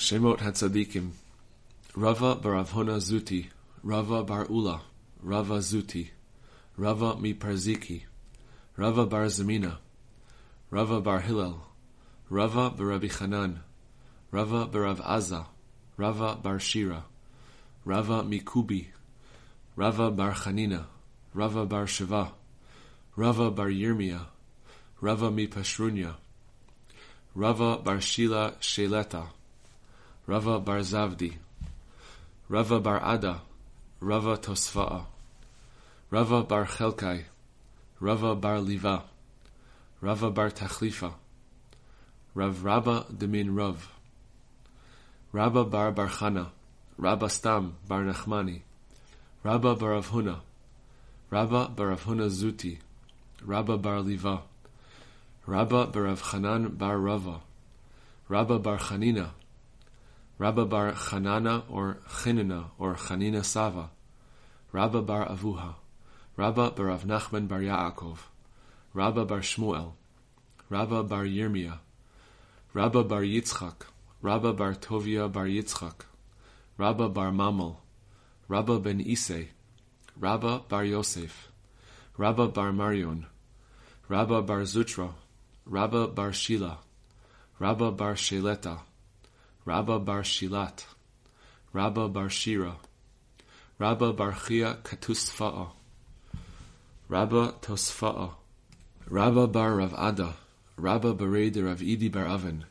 Shemot Hatzadikim Rava bar Avhona Zuti Rava bar Ula Rava Zuti Rava mi Parziki Rava bar Zamina Rava bar Hillel Rava bar Rabbi Chanan Rava bar Rav Aza Rava bar Shira Rava mi Kubi Rava bar Chanina Rava bar Shiva Rava bar Yirmiyah Rava mi Pashrunya Rava bar Shila Sheleta Rava bar Zavdi. Rava bar Ada. Rava Tosfa'a. Rava bar Chelkai. Rava bar Liva. Rava bar Tachlifa. Rav Rabba Demin Rav. Rabba bar Barchana Rabba Stam bar Nachmani. Rabba bar Avhuna Rabba bar Avhuna Zuti. Rabba bar Liva. Rabba bar Avchanan bar Rava. Rabba bar Chanina Rabba bar Chanana or Chinina or Chanina Sava Rabba bar Avuha Rabba bar Rav Nachman bar Yaakov Rabba bar Shmuel Rabba bar Yirmiyah Rabba bar Yitzchak Rabba bar Tovia bar Yitzchak Rabba bar Mamel Rabba ben Isay Rabba bar Yosef Rabba bar Marion Rabba bar Zutra Rabba bar Shila Rabba bar Sheleta Rabba bar Shilat Rabba bar Shira Rabba bar Chia Katusfa'a Rabba Tosfa'a Rabba bar Rav Ada Rabba Bared Rav Idi bar Aven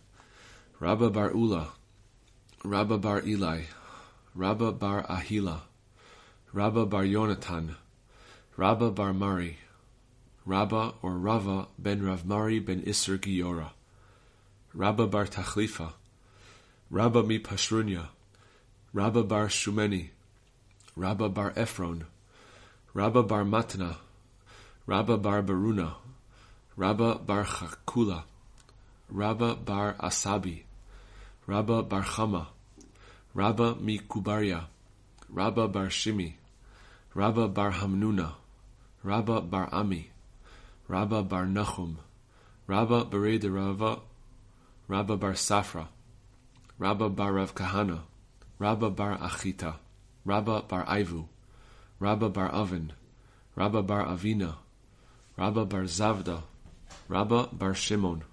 Rabba bar Ula Rabba bar Eli Rabba bar Ahila Rabba bar Yonatan Rabba bar Mari Rabba or Rava ben Rav Mari ben Isser Giora Rabba bar Tachlifa Rabba mi Pashrunya Rabba bar Shumeni Rabba bar Ephron Rabba bar Matna Rabba bar Baruna Rabba bar Chakula Rabba bar Asabi Rabba bar Chama Rabba mi Kubaria Rabba bar Shimi Rabba bar Hamnuna Rabba bar Ami Rabba bar Nachum Rabba Bered Rava Rabba bar Safra Rabba bar Rav Kahana Rabba bar Achita Rabba bar Ivu Rabba bar Avin Rabba bar Avina Rabba bar Zavda Rabba bar Shimon